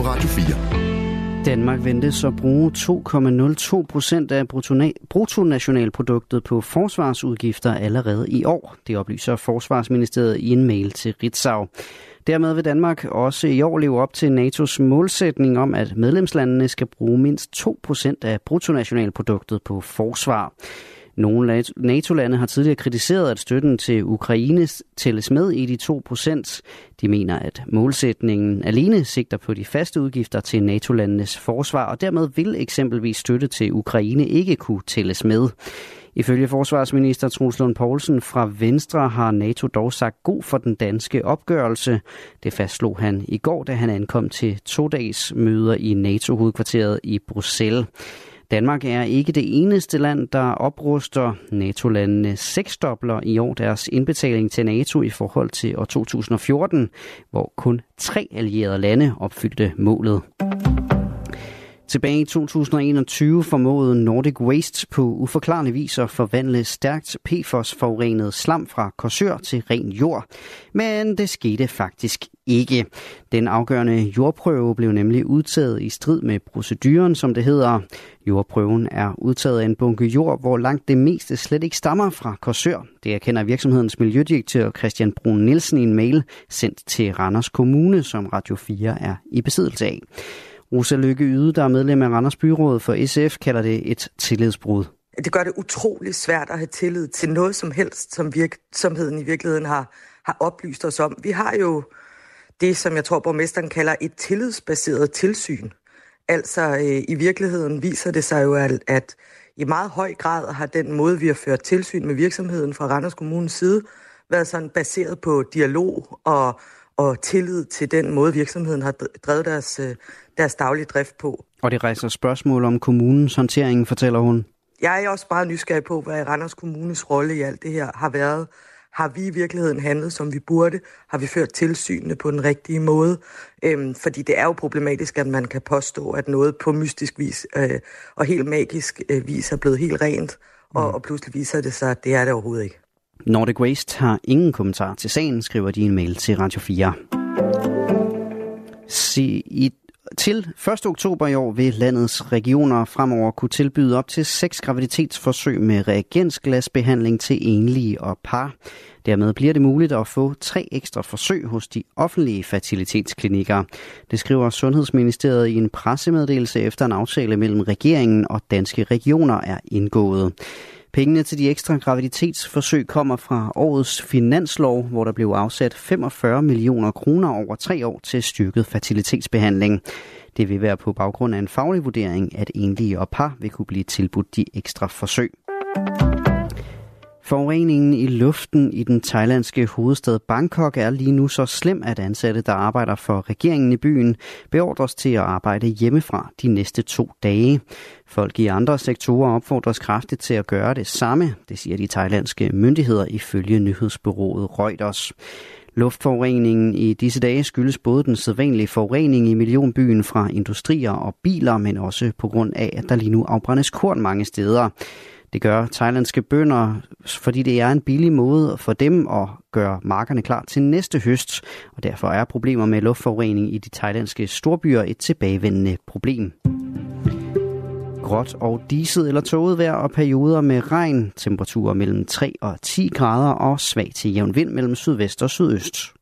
på Radio 4. Danmark ventes at bruge 2,02 procent af bruttonationalproduktet på forsvarsudgifter allerede i år. Det oplyser Forsvarsministeriet i en mail til Ritzau. Dermed vil Danmark også i år leve op til NATO's målsætning om, at medlemslandene skal bruge mindst 2 procent af bruttonationalproduktet på forsvar. Nogle NATO-lande har tidligere kritiseret, at støtten til Ukraine tælles med i de 2 procent. De mener, at målsætningen alene sigter på de faste udgifter til NATO-landenes forsvar, og dermed vil eksempelvis støtte til Ukraine ikke kunne tælles med. Ifølge forsvarsminister Truls Lund Poulsen fra Venstre har NATO dog sagt god for den danske opgørelse. Det fastslog han i går, da han ankom til to-dages møder i NATO-hovedkvarteret i Bruxelles. Danmark er ikke det eneste land, der opruster. NATO-landene seksdobler i år deres indbetaling til NATO i forhold til år 2014, hvor kun tre allierede lande opfyldte målet. Tilbage i 2021 formåede Nordic Waste på uforklarlig vis at forvandle stærkt PFOS-forurenet slam fra Korsør til ren jord. Men det skete faktisk ikke. Den afgørende jordprøve blev nemlig udtaget i strid med proceduren, som det hedder. Jordprøven er udtaget af en bunke jord, hvor langt det meste slet ikke stammer fra Korsør. Det erkender virksomhedens miljødirektør Christian Brun Nielsen i en mail sendt til Randers Kommune, som Radio 4 er i besiddelse af. Rosa Lykke Yde, der er medlem af Randers Byråd for SF, kalder det et tillidsbrud. Det gør det utrolig svært at have tillid til noget som helst, som virksomheden i virkeligheden har, har oplyst os om. Vi har jo det, som jeg tror, borgmesteren kalder et tillidsbaseret tilsyn. Altså øh, i virkeligheden viser det sig jo, at, at i meget høj grad har den måde, vi har ført tilsyn med virksomheden fra Randers Kommunes side, været sådan baseret på dialog og, og tillid til den måde, virksomheden har drevet deres, øh, deres daglige drift på. Og det rejser spørgsmål om kommunens håndtering, fortæller hun. Jeg er også meget nysgerrig på, hvad Randers Kommunes rolle i alt det her har været. Har vi i virkeligheden handlet, som vi burde? Har vi ført tilsynene på den rigtige måde? Øhm, fordi det er jo problematisk, at man kan påstå, at noget på mystisk vis øh, og helt magisk øh, vis er blevet helt rent, og, mm. og pludselig viser det sig, at det er det overhovedet ikke. Nordic Waste har ingen kommentar til sagen, skriver de en mail til Radio 4. Se, i til 1. oktober i år vil landets regioner fremover kunne tilbyde op til seks graviditetsforsøg med reagensglasbehandling til enlige og par. Dermed bliver det muligt at få tre ekstra forsøg hos de offentlige fertilitetsklinikker. Det skriver Sundhedsministeriet i en pressemeddelelse efter en aftale mellem regeringen og danske regioner er indgået. Pengene til de ekstra graviditetsforsøg kommer fra årets finanslov, hvor der blev afsat 45 millioner kroner over tre år til styrket fertilitetsbehandling. Det vil være på baggrund af en faglig vurdering, at enlige og par vil kunne blive tilbudt de ekstra forsøg. Forureningen i luften i den thailandske hovedstad Bangkok er lige nu så slem, at ansatte, der arbejder for regeringen i byen, beordres til at arbejde hjemmefra de næste to dage. Folk i andre sektorer opfordres kraftigt til at gøre det samme, det siger de thailandske myndigheder ifølge nyhedsbyrået Reuters. Luftforureningen i disse dage skyldes både den sædvanlige forurening i millionbyen fra industrier og biler, men også på grund af, at der lige nu afbrændes korn mange steder. Det gør thailandske bønder, fordi det er en billig måde for dem at gøre markerne klar til næste høst, og derfor er problemer med luftforurening i de thailandske storbyer et tilbagevendende problem. Gråt og diset eller tåget vejr og perioder med regn, temperaturer mellem 3 og 10 grader og svag til jævn vind mellem sydvest og sydøst.